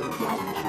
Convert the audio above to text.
t-shirt,